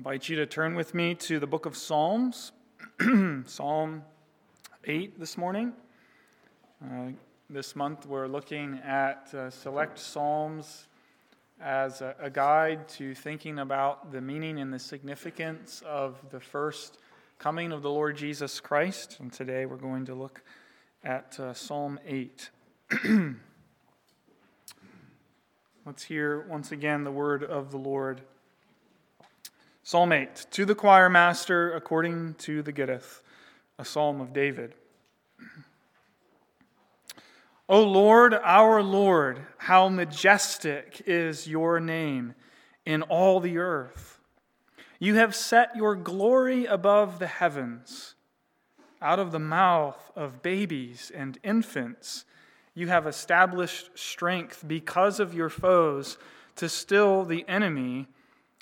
invite you to turn with me to the book of Psalms, Psalm 8 this morning. Uh, this month we're looking at uh, select Psalms as a, a, guide to thinking about the meaning and the significance of the first coming of the Lord Jesus Christ. And today we're going to look at uh, Psalm 8. Let's hear once again the word of the Lord. Psalm 8 To the choir master, according to the Gittith, a psalm of David. O Lord, our Lord, how majestic is your name in all the earth. You have set your glory above the heavens. Out of the mouth of babies and infants, you have established strength because of your foes to still the enemy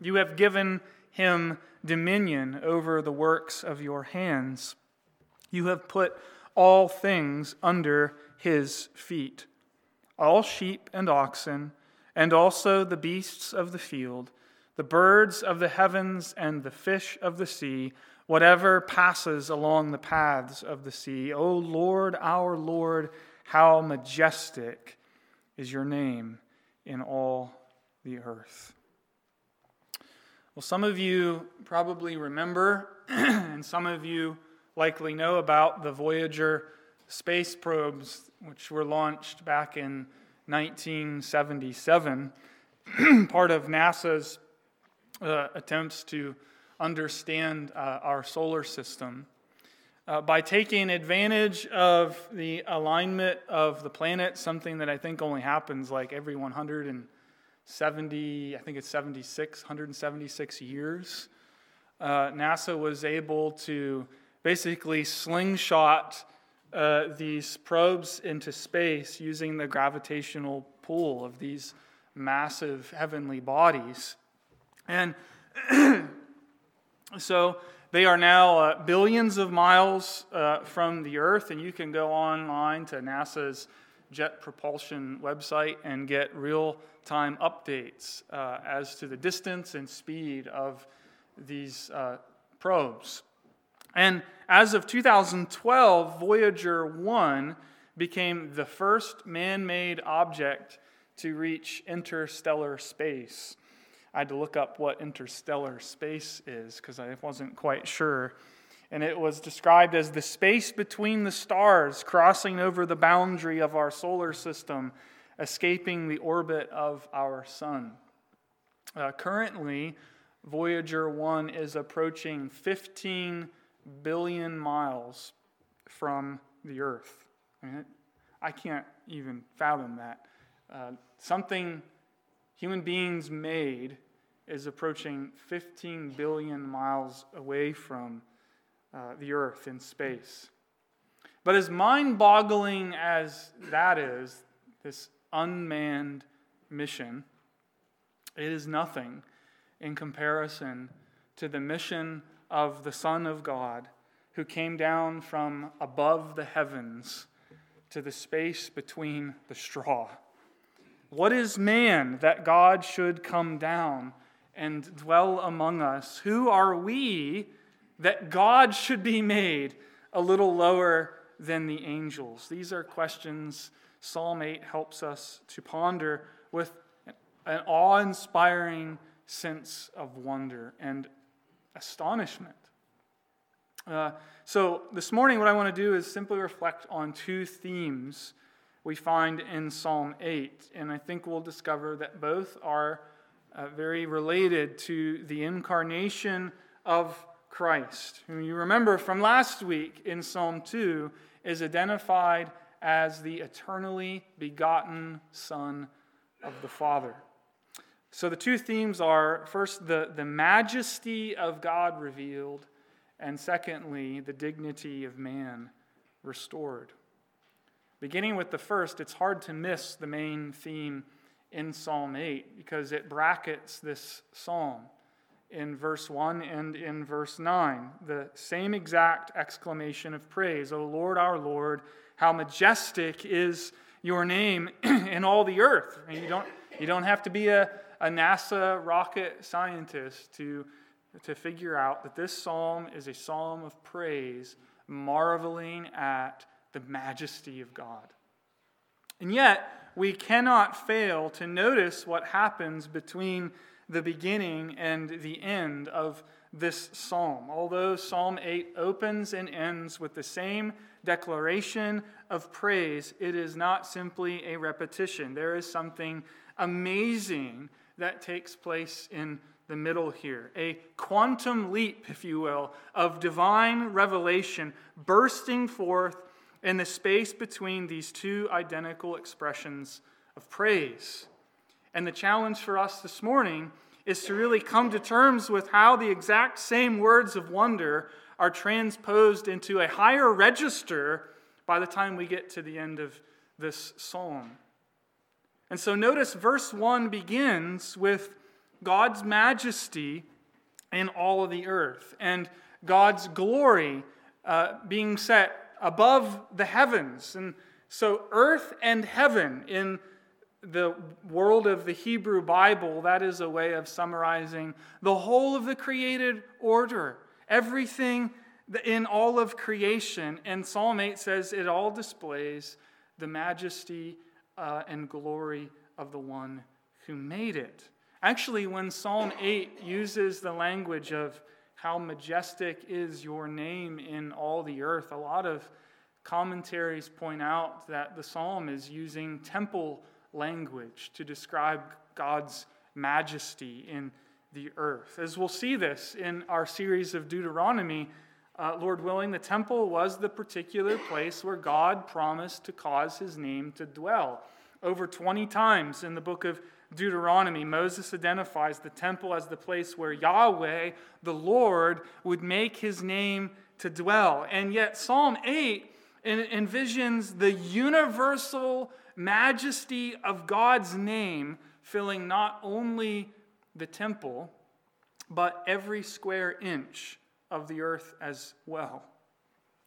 You have given him dominion over the works of your hands. You have put all things under his feet all sheep and oxen, and also the beasts of the field, the birds of the heavens, and the fish of the sea, whatever passes along the paths of the sea. O Lord, our Lord, how majestic is your name in all the earth. Well, some of you probably remember, and some of you likely know about the Voyager space probes, which were launched back in 1977, part of NASA's uh, attempts to understand uh, our solar system. Uh, by taking advantage of the alignment of the planet, something that I think only happens like every 100 and 70, I think it's 76, 176 years, uh, NASA was able to basically slingshot uh, these probes into space using the gravitational pull of these massive heavenly bodies. And so they are now uh, billions of miles uh, from the Earth, and you can go online to NASA's Jet Propulsion website and get real time updates uh, as to the distance and speed of these uh, probes. And as of 2012, Voyager 1 became the first man made object to reach interstellar space. I had to look up what interstellar space is because I wasn't quite sure. And it was described as the space between the stars crossing over the boundary of our solar system escaping the orbit of our sun. Uh, currently, Voyager 1 is approaching 15 billion miles from the Earth. I, mean, I can't even fathom that. Uh, something human beings made is approaching 15 billion miles away from uh, the Earth in space. But as mind boggling as that is, this unmanned mission, it is nothing in comparison to the mission of the Son of God who came down from above the heavens to the space between the straw. What is man that God should come down and dwell among us? Who are we that God should be made a little lower than the angels? These are questions Psalm 8 helps us to ponder with an awe inspiring sense of wonder and astonishment. Uh, so, this morning, what I want to do is simply reflect on two themes we find in Psalm 8. And I think we'll discover that both are uh, very related to the incarnation of Christ, whom you remember from last week in Psalm 2 is identified as the eternally begotten Son of the Father. So the two themes are first, the, the majesty of God revealed, and secondly, the dignity of man restored. Beginning with the first, it's hard to miss the main theme in Psalm 8 because it brackets this psalm in verse 1 and in verse 9. The same exact exclamation of praise, O Lord, our Lord, how majestic is your name in all the earth. And you don't, you don't have to be a, a NASA rocket scientist to, to figure out that this psalm is a psalm of praise, marveling at the majesty of God. And yet, we cannot fail to notice what happens between the beginning and the end of this psalm. Although Psalm 8 opens and ends with the same declaration of praise, it is not simply a repetition. There is something amazing that takes place in the middle here. A quantum leap, if you will, of divine revelation bursting forth in the space between these two identical expressions of praise. And the challenge for us this morning is to really come to terms with how the exact same words of wonder are transposed into a higher register by the time we get to the end of this psalm. And so notice verse 1 begins with God's majesty in all of the earth and God's glory uh, being set above the heavens. And so, earth and heaven in the world of the Hebrew Bible, that is a way of summarizing the whole of the created order, everything in all of creation. And Psalm 8 says it all displays the majesty uh, and glory of the one who made it. Actually, when Psalm 8 uses the language of how majestic is your name in all the earth. A lot of commentaries point out that the psalm is using temple language to describe God's majesty in the earth. As we'll see this in our series of Deuteronomy, uh, Lord willing, the temple was the particular place where God promised to cause his name to dwell. Over 20 times in the book of Deuteronomy, Moses identifies the temple as the place where Yahweh, the Lord, would make his name to dwell. And yet, Psalm 8 envisions the universal majesty of God's name filling not only the temple, but every square inch of the earth as well.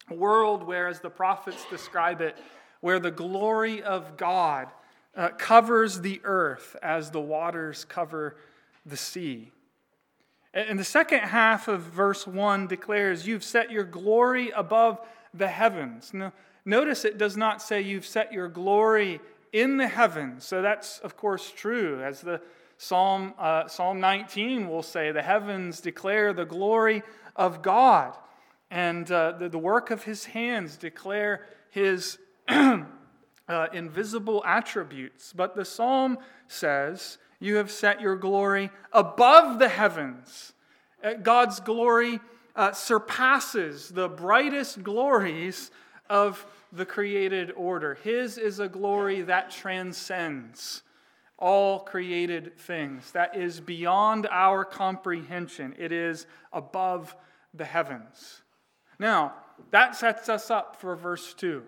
A world where, as the prophets describe it, where the glory of God uh, covers the earth as the waters cover the sea. And the second half of verse 1 declares, You've set your glory above the heavens. Now, notice it does not say you've set your glory in the heavens. So that's, of course, true. As the Psalm, uh, Psalm 19 will say, the heavens declare the glory of God, and uh, the, the work of his hands declare his uh, invisible attributes. But the psalm says, You have set your glory above the heavens. Uh, God's glory uh, surpasses the brightest glories of the created order. His is a glory that transcends all created things, that is beyond our comprehension. It is above the heavens. Now, that sets us up for verse 2.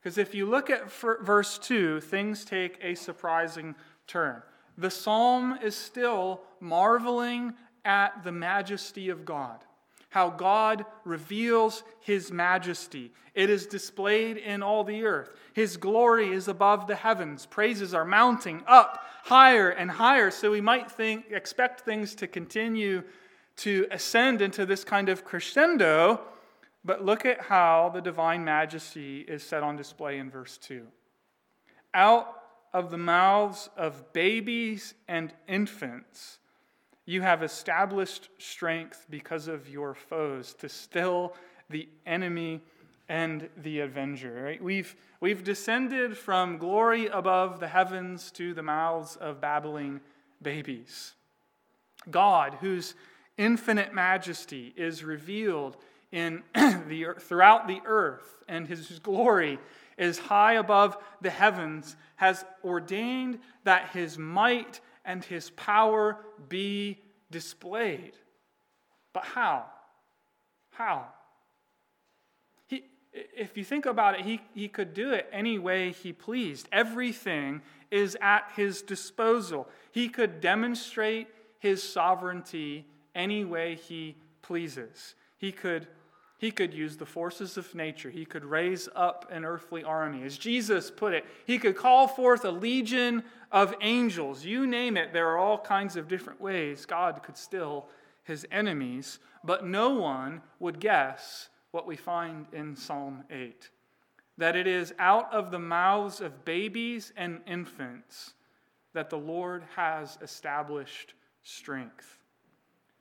Because if you look at verse 2, things take a surprising turn. The psalm is still marveling at the majesty of God, how God reveals his majesty. It is displayed in all the earth. His glory is above the heavens. Praises are mounting up higher and higher. So we might think, expect things to continue to ascend into this kind of crescendo but look at how the divine majesty is set on display in verse 2. Out of the mouths of babies and infants, you have established strength because of your foes to still the enemy and the avenger. Right? We've, we've descended from glory above the heavens to the mouths of babbling babies. God, whose infinite majesty is revealed in the, throughout the earth, and his glory is high above the heavens, has ordained that his might and his power be displayed. But how? How? He, if you think about it, he, he could do it any way he pleased. Everything is at his disposal. He could demonstrate his sovereignty any way he pleases. He could, he could use the forces of nature. He could raise up an earthly army. As Jesus put it, he could call forth a legion of angels. You name it, there are all kinds of different ways God could still his enemies, but no one would guess what we find in Psalm 8 that it is out of the mouths of babies and infants that the Lord has established strength.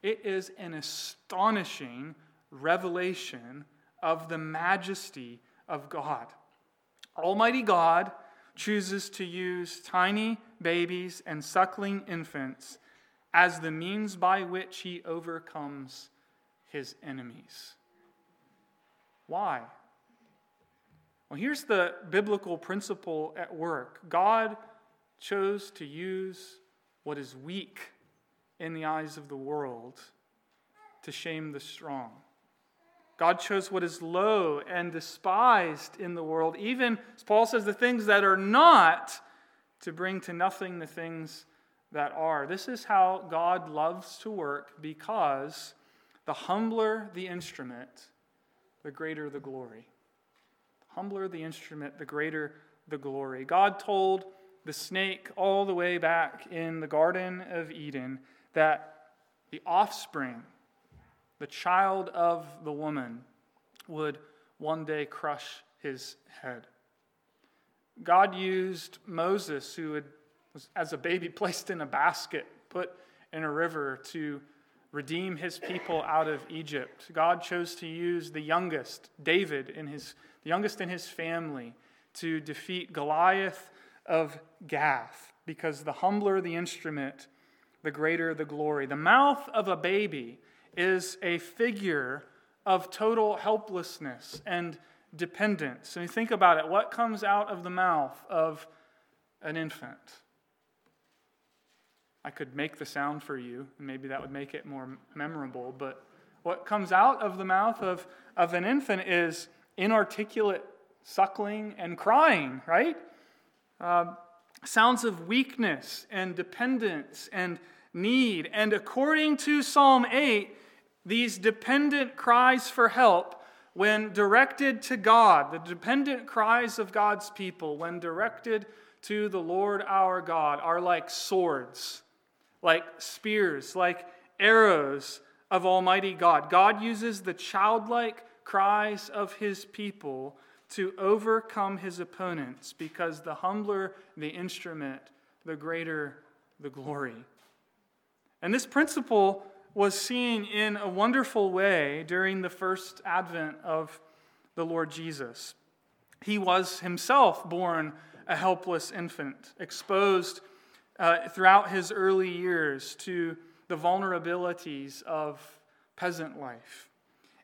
It is an astonishing revelation of the majesty of God. Almighty God chooses to use tiny babies and suckling infants as the means by which he overcomes his enemies. Why? Well, here's the biblical principle at work God chose to use what is weak in the eyes of the world to shame the strong. God chose what is low and despised in the world, even, as Paul says, the things that are not, to bring to nothing the things that are. This is how God loves to work because the humbler the instrument, the greater the glory. Humbler the instrument, the greater the glory. God told the snake all the way back in the Garden of Eden that the offspring, the child of the woman, would one day crush his head. God used Moses, who had, was as a baby placed in a basket, put in a river to redeem his people out of Egypt. God chose to use the youngest, David, in his, the youngest in his family, to defeat Goliath of Gath, because the humbler the instrument, the greater the glory. The mouth of a baby is a figure of total helplessness and dependence. And you think about it what comes out of the mouth of an infant? I could make the sound for you, and maybe that would make it more memorable, but what comes out of the mouth of, of an infant is inarticulate suckling and crying, right? Uh, sounds of weakness and dependence and need. And according to Psalm 8, these dependent cries for help, when directed to God, the dependent cries of God's people, when directed to the Lord our God, are like swords, like spears, like arrows of Almighty God. God uses the childlike cries of his people to overcome his opponents because the humbler the instrument, the greater the glory. And this principle was seen in a wonderful way during the first advent of the Lord Jesus. He was himself born a helpless infant, exposed uh, throughout his early years to the vulnerabilities of peasant life.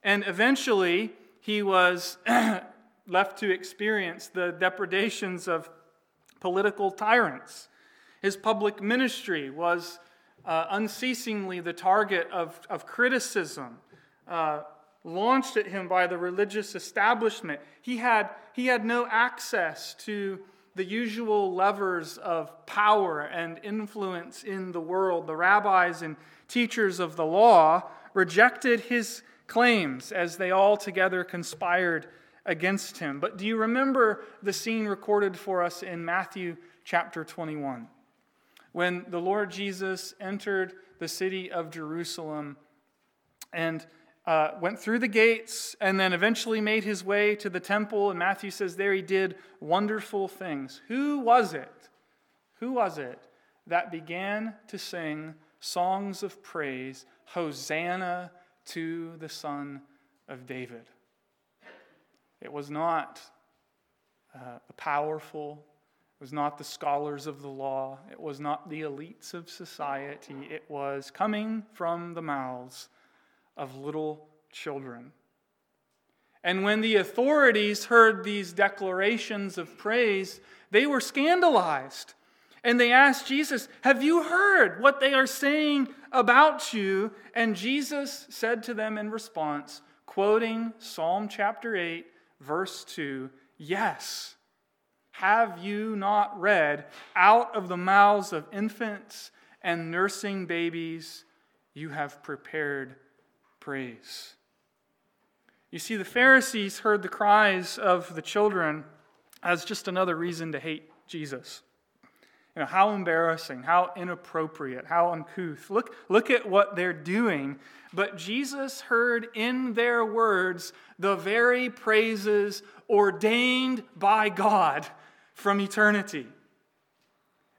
And eventually, he was left to experience the depredations of political tyrants. His public ministry was uh, unceasingly the target of, of criticism uh, launched at him by the religious establishment. He had, he had no access to the usual levers of power and influence in the world. The rabbis and teachers of the law rejected his claims as they all together conspired against him. But do you remember the scene recorded for us in Matthew chapter 21? When the Lord Jesus entered the city of Jerusalem and uh, went through the gates and then eventually made his way to the temple. And Matthew says there he did wonderful things. Who was it? Who was it that began to sing songs of praise, Hosanna to the Son of David? It was not uh, the powerful, was not the scholars of the law, it was not the elites of society. It was coming from the mouths of little children. And when the authorities heard these declarations of praise, they were scandalized. And they asked Jesus, Have you heard what they are saying about you? And Jesus said to them in response, quoting Psalm chapter 8, verse 2 Yes, have you not read, out of the mouths of infants and nursing babies, you have prepared praise? You see, the Pharisees heard the cries of the children as just another reason to hate Jesus. You know, how embarrassing, how inappropriate, how uncouth. Look, look at what they're doing. But Jesus heard in their words the very praises ordained by God from eternity.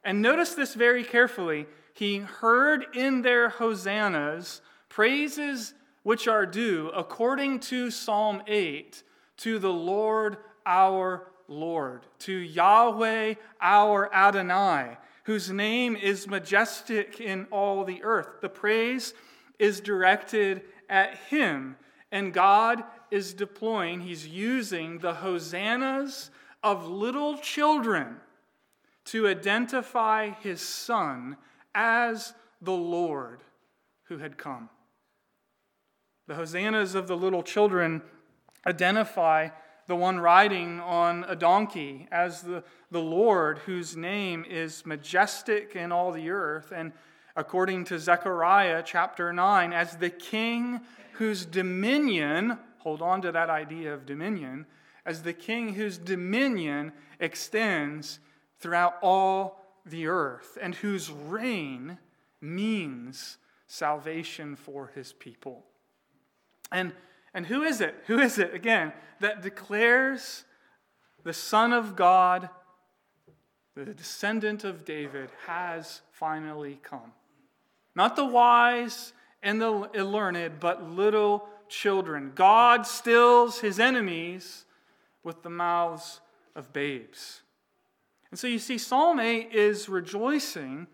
And notice this very carefully. He heard in their hosannas praises which are due, according to Psalm 8, to the Lord our Lord, to Yahweh our Adonai, whose name is majestic in all the earth. The praise is directed at him, and God is deploying, he's using the hosannas of little children to identify his son as the Lord who had come. The hosannas of the little children identify the one riding on a donkey as the, the Lord, whose name is majestic in all the earth, and according to Zechariah chapter 9, as the king whose dominion, hold on to that idea of dominion, as the king whose dominion extends throughout all the earth, and whose reign means salvation for his people. And and who is it? Who is it, again, that declares the Son of God, the descendant of David, has finally come? Not the wise and the learned, but little children. God stills his enemies with the mouths of babes. And so you see, Psalm 8 is rejoicing.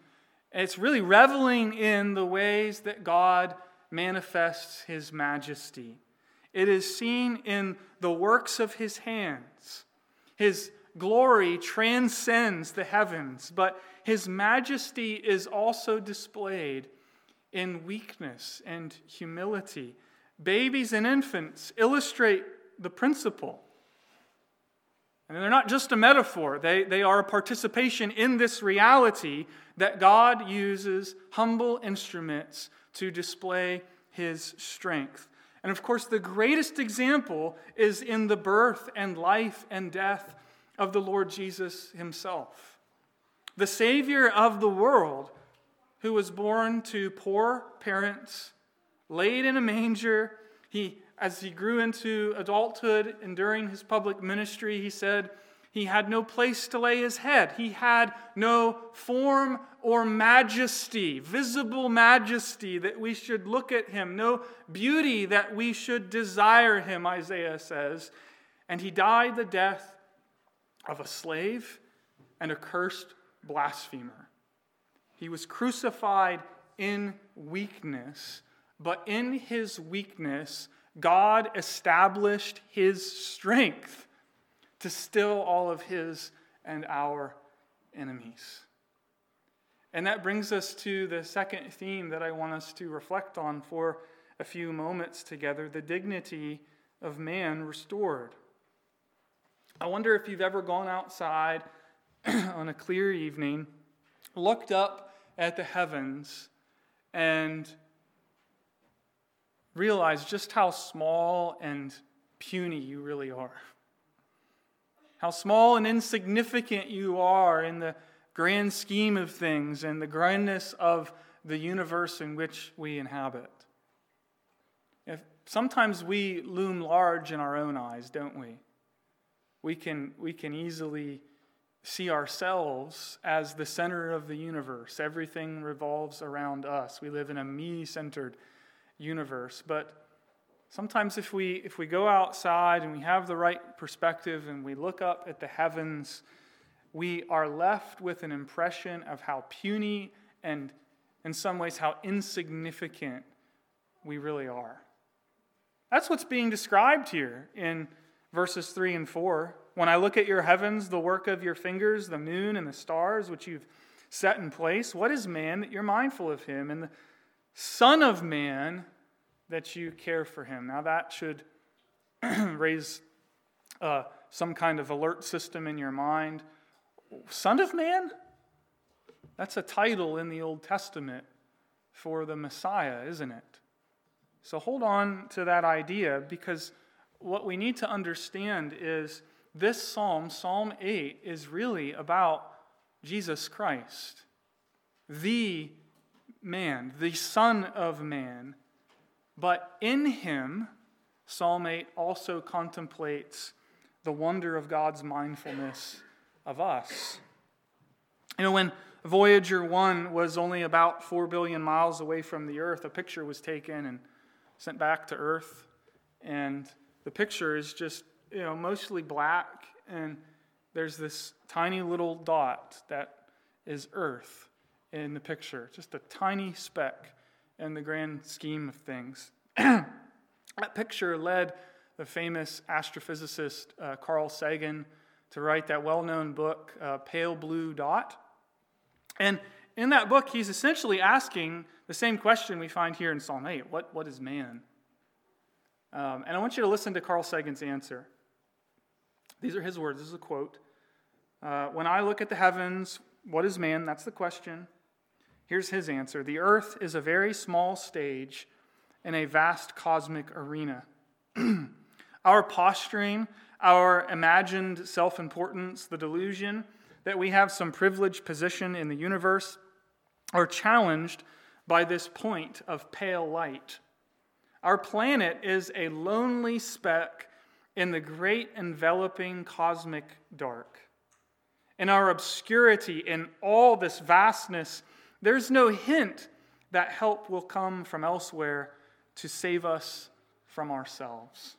It's really reveling in the ways that God manifests his majesty. It is seen in the works of his hands. His glory transcends the heavens, but his majesty is also displayed in weakness and humility. Babies and infants illustrate the principle. And they're not just a metaphor, they, they are a participation in this reality that God uses humble instruments to display his strength. And of course, the greatest example is in the birth and life and death of the Lord Jesus himself. The Savior of the world, who was born to poor parents, laid in a manger. He, as he grew into adulthood and during his public ministry, he said, he had no place to lay his head. He had no form or majesty, visible majesty that we should look at him, no beauty that we should desire him, Isaiah says. And he died the death of a slave and a cursed blasphemer. He was crucified in weakness, but in his weakness, God established his strength to still all of his and our enemies. And that brings us to the second theme that I want us to reflect on for a few moments together the dignity of man restored. I wonder if you've ever gone outside on a clear evening, looked up at the heavens, and realized just how small and puny you really are how small and insignificant you are in the grand scheme of things and the grandness of the universe in which we inhabit. If sometimes we loom large in our own eyes, don't we? We can, we can easily see ourselves as the center of the universe. Everything revolves around us. We live in a me centered universe. But Sometimes, if we, if we go outside and we have the right perspective and we look up at the heavens, we are left with an impression of how puny and, in some ways, how insignificant we really are. That's what's being described here in verses 3 and 4. When I look at your heavens, the work of your fingers, the moon and the stars, which you've set in place? What is man that you're mindful of him? And the Son of Man that you care for him. Now, that should raise uh, some kind of alert system in your mind. Son of Man? That's a title in the Old Testament for the Messiah, isn't it? So hold on to that idea because what we need to understand is this psalm, Psalm 8, is really about Jesus Christ, the man, the Son of Man. But in him, Psalm 8 also contemplates the wonder of God's mindfulness of us. You know, when Voyager 1 was only about 4 billion miles away from the Earth, a picture was taken and sent back to Earth. And the picture is just, you know, mostly black, and there's this tiny little dot that is Earth in the picture, just a tiny speck in the grand scheme of things. that picture led the famous astrophysicist uh, Carl Sagan to write that well known book, uh, Pale Blue Dot. And in that book, he's essentially asking the same question we find here in Psalm 8 What, what is man? Um, and I want you to listen to Carl Sagan's answer. These are his words. This is a quote. Uh, when I look at the heavens, what is man? That's the question. Here's his answer The earth is a very small stage in a vast cosmic arena. our posturing, our imagined self importance, the delusion that we have some privileged position in the universe are challenged by this point of pale light. Our planet is a lonely speck in the great enveloping cosmic dark. In our obscurity, in all this vastness, there's no hint that help will come from elsewhere to save us from ourselves.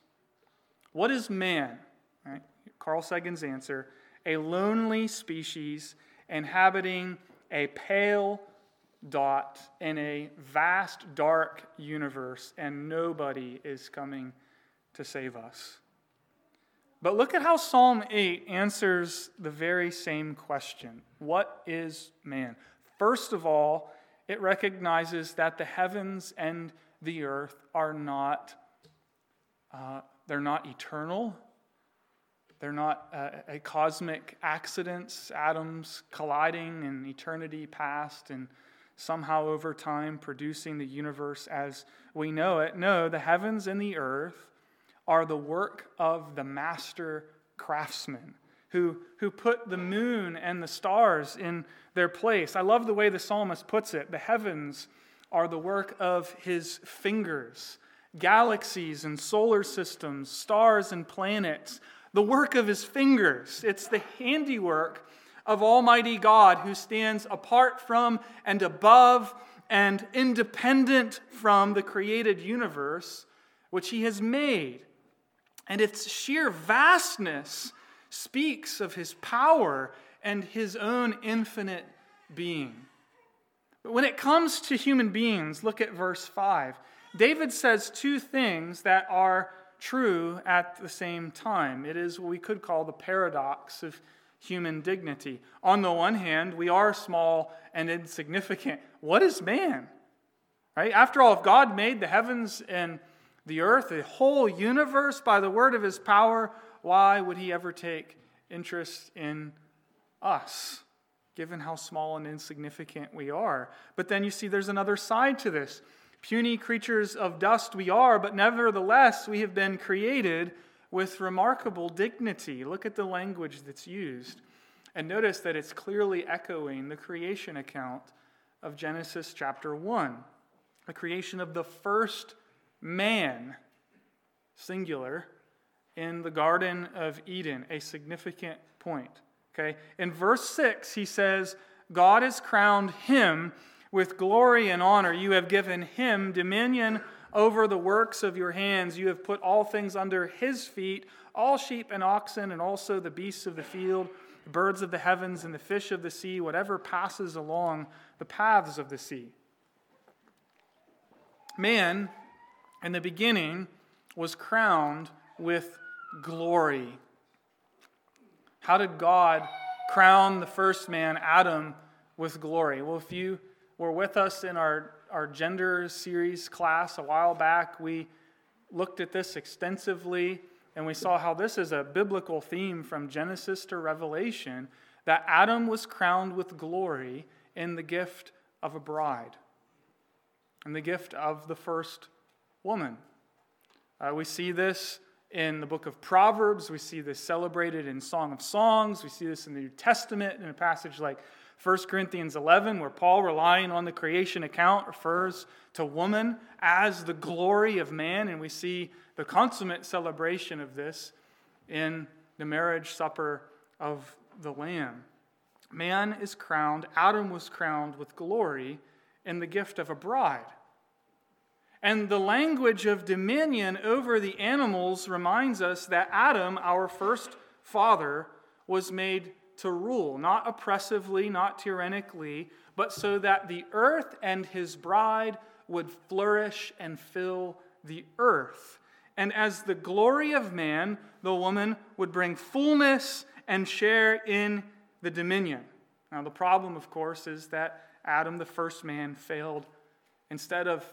What is man? Right? Carl Sagan's answer a lonely species inhabiting a pale dot in a vast, dark universe, and nobody is coming to save us. But look at how Psalm 8 answers the very same question What is man? First of all, it recognizes that the heavens and the earth are not, uh, they're not eternal. They're not uh, a cosmic accidents, atoms colliding in eternity past and somehow over time producing the universe as we know it. No, the heavens and the earth are the work of the master craftsman who, who put the moon and the stars in their place. I love the way the psalmist puts it. The heavens are the work of his fingers, galaxies and solar systems, stars and planets, the work of his fingers. It's the handiwork of Almighty God who stands apart from and above and independent from the created universe which he has made. And its sheer vastness speaks of his power and his own infinite being. But when it comes to human beings, look at verse 5. David says two things that are true at the same time. It is what we could call the paradox of human dignity. On the one hand, we are small and insignificant. What is man? Right? After all, if God made the heavens and the earth, the whole universe by the word of his power, why would he ever take interest in us, given how small and insignificant we are? But then you see there's another side to this. Puny creatures of dust we are, but nevertheless we have been created with remarkable dignity. Look at the language that's used. And notice that it's clearly echoing the creation account of Genesis chapter 1, the creation of the first man, singular, in the Garden of Eden, a significant point. Okay? In verse 6, he says, God has crowned him with glory and honor. You have given him dominion over the works of your hands. You have put all things under his feet, all sheep and oxen, and also the beasts of the field, the birds of the heavens, and the fish of the sea, whatever passes along the paths of the sea. Man in the beginning was crowned with glory. How did God crown the first man, Adam, with glory. Well, if you were with us in our, our gender series class a while back, we looked at this extensively and we saw how this is a biblical theme from Genesis to Revelation that Adam was crowned with glory in the gift of a bride, in the gift of the first woman. Uh, we see this in the book of Proverbs. We see this celebrated in Song of Songs. We see this in the New Testament in a passage like 1 Corinthians 11, where Paul, relying on the creation account, refers to woman as the glory of man. And we see the consummate celebration of this in the marriage supper of the Lamb. Man is crowned, Adam was crowned with glory in the gift of a bride. And the language of dominion over the animals reminds us that Adam, our first father, was made to rule, not oppressively, not tyrannically, but so that the earth and his bride would flourish and fill the earth. And as the glory of man, the woman would bring fullness and share in the dominion. Now, the problem, of course, is that Adam, the first man, failed. Instead of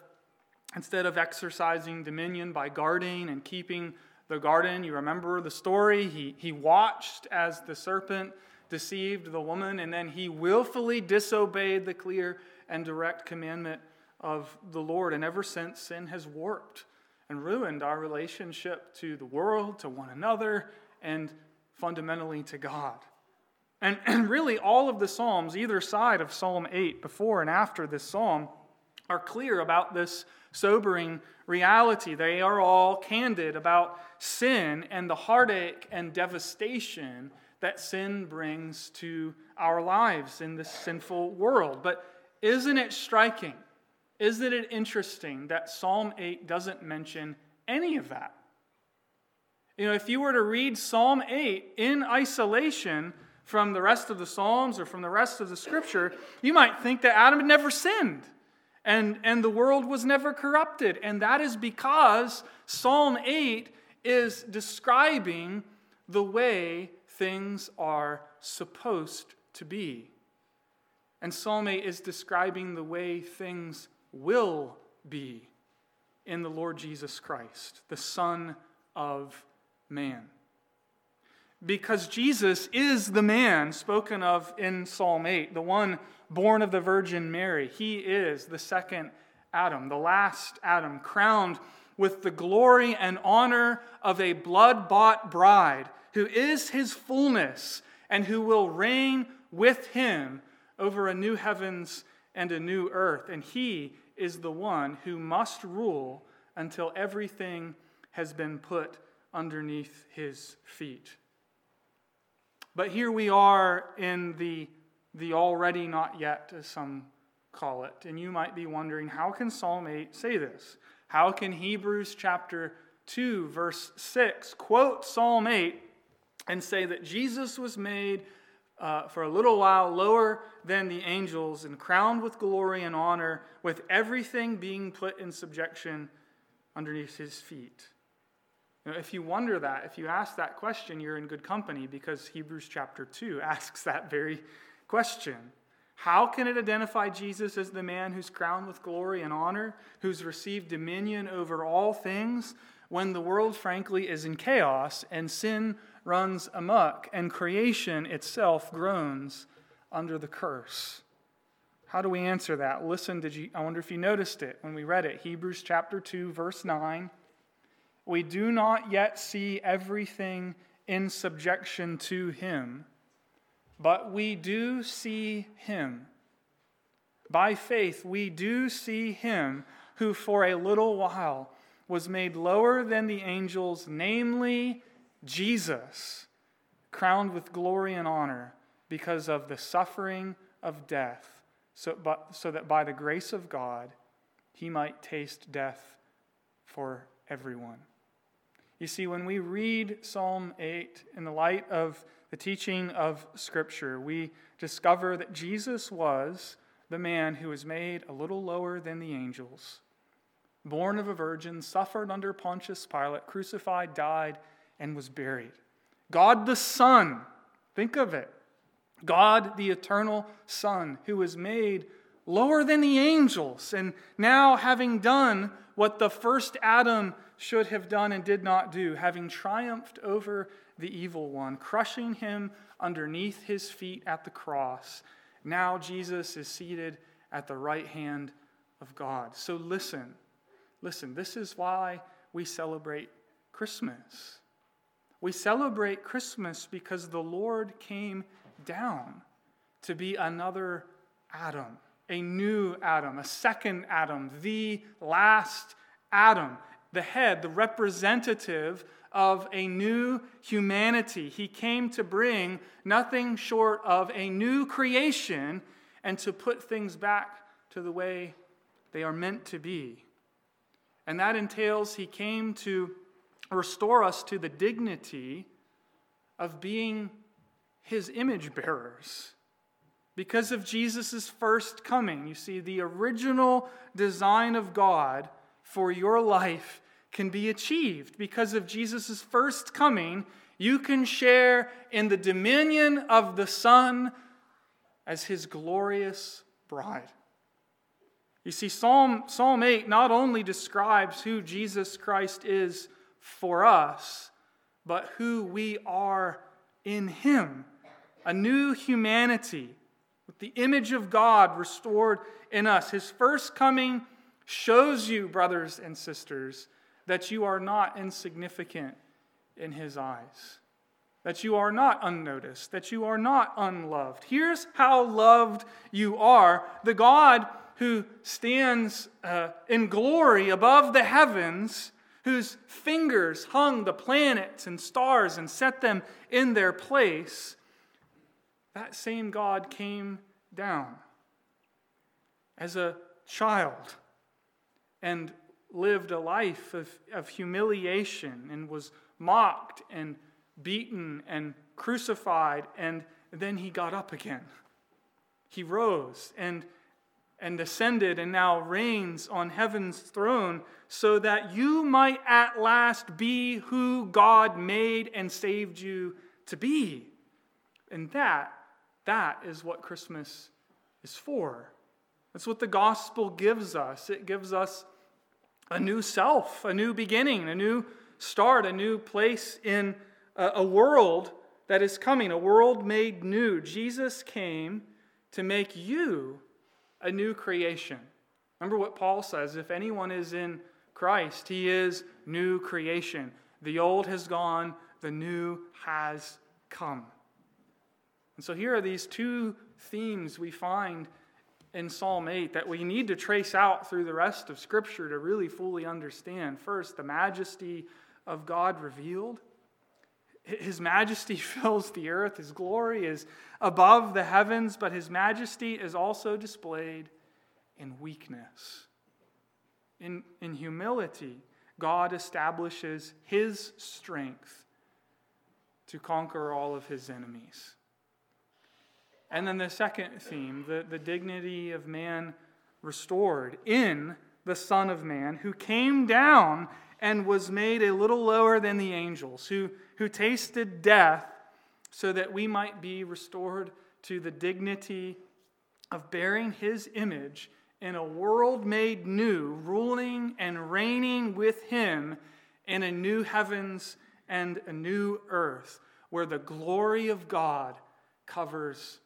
Instead of exercising dominion by guarding and keeping the garden, you remember the story. He, he watched as the serpent deceived the woman, and then he willfully disobeyed the clear and direct commandment of the Lord. And ever since, sin has warped and ruined our relationship to the world, to one another, and fundamentally to God. And, and really, all of the Psalms, either side of Psalm 8, before and after this psalm, are clear about this sobering reality. They are all candid about sin and the heartache and devastation that sin brings to our lives in this sinful world. But isn't it striking? Isn't it interesting that Psalm 8 doesn't mention any of that? You know, if you were to read Psalm 8 in isolation from the rest of the Psalms or from the rest of the scripture, you might think that Adam had never sinned and, and the world was never corrupted. And that is because Psalm 8 is describing the way things are supposed to be. And Psalm 8 is describing the way things will be in the Lord Jesus Christ, the Son of Man. Because Jesus is the man spoken of in Psalm 8, the one born of the Virgin Mary. He is the second Adam, the last Adam, crowned with the glory and honor of a blood bought bride who is his fullness and who will reign with him over a new heavens and a new earth. And he is the one who must rule until everything has been put underneath his feet. But here we are in the the already not yet, as some call it. And you might be wondering how can Psalm 8 say this? How can Hebrews chapter 2, verse 6 quote Psalm 8 and say that Jesus was made uh, for a little while lower than the angels and crowned with glory and honor, with everything being put in subjection underneath his feet? If you wonder that, if you ask that question, you're in good company because Hebrews chapter 2 asks that very Question How can it identify Jesus as the man who's crowned with glory and honor, who's received dominion over all things, when the world, frankly, is in chaos and sin runs amok and creation itself groans under the curse? How do we answer that? Listen, did you, I wonder if you noticed it when we read it. Hebrews chapter 2, verse 9. We do not yet see everything in subjection to him but we do see him. By faith, we do see him who for a little while was made lower than the angels, namely Jesus, crowned with glory and honor because of the suffering of death, so, but, so that by the grace of God he might taste death for everyone. You see, when we read Psalm 8 in the light of the teaching of Scripture, we discover that Jesus was the man who was made a little lower than the angels, born of a virgin, suffered under Pontius Pilate, crucified, died, and was buried. God the Son, think of it. God, the eternal Son, who was made lower than the angels, and now having done what the first Adam should have done and did not do, having triumphed over the evil one, crushing him underneath his feet at the cross, now Jesus is seated at the right hand of God. So listen, listen, this is why we celebrate Christmas. We celebrate Christmas because the Lord came down to be another Adam, a new Adam, a second Adam, the last Adam, the head, the representative of a new humanity. He came to bring nothing short of a new creation and to put things back to the way they are meant to be. And that entails he came to restore us to the dignity of being his image bearers. Because of Jesus' first coming, you see, the original design of God for your life can be achieved. Because of Jesus' first coming, you can share in the dominion of the Son as his glorious bride. You see, Psalm, Psalm 8 not only describes who Jesus Christ is for us, but who we are in him a new humanity the image of God restored in us. His first coming shows you, brothers and sisters, that you are not insignificant in his eyes that you are not unnoticed, that you are not unloved. Here's how loved you are. The God who stands uh, in glory above the heavens, whose fingers hung the planets and stars and set them in their place, that same God came down as a child and lived a life of, of humiliation and was mocked and beaten and crucified, and then he got up again. He rose and, and ascended and now reigns on heaven's throne so that you might at last be who God made and saved you to be. And that, that is what Christmas is for. That's what the gospel gives us. It gives us a new self, a new beginning, a new start, a new place in a world that is coming, a world made new. Jesus came to make you a new creation. Remember what Paul says if anyone is in Christ, he is new creation. The old has gone, the new has come. And so here are these two themes we find in Psalm 8 that we need to trace out through the rest of Scripture to really fully understand. First, the majesty of God revealed. His majesty fills the earth. His glory is above the heavens, but his majesty is also displayed in weakness. In, in humility, God establishes his strength to conquer all of his enemies. And then the second theme, the, the dignity of man restored in the Son of Man, who came down and was made a little lower than the angels, who, who tasted death so that we might be restored to the dignity of bearing his image in a world made new, ruling and reigning with him in a new heavens and a new earth, where the glory of God covers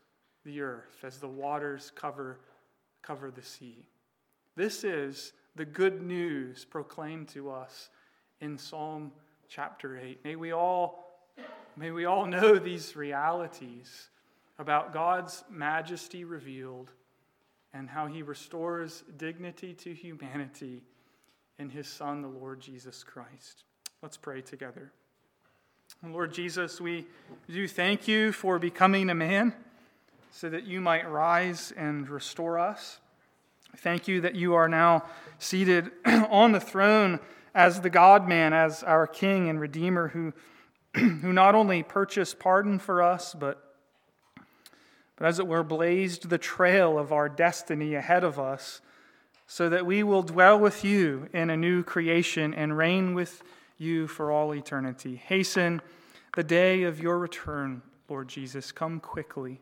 the earth as the waters cover, cover the sea. This is the good news proclaimed to us in Psalm chapter 8. May we all, may we all know these realities about God's majesty revealed and how he restores dignity to humanity in his Son, the Lord Jesus Christ. Let's pray together. Lord Jesus, we do thank you for becoming a man so that you might rise and restore us. Thank you that you are now seated on the throne as the God man, as our King and Redeemer, who, who not only purchased pardon for us, but, but as it were, blazed the trail of our destiny ahead of us, so that we will dwell with you in a new creation and reign with you for all eternity. Hasten the day of your return, Lord Jesus. Come quickly.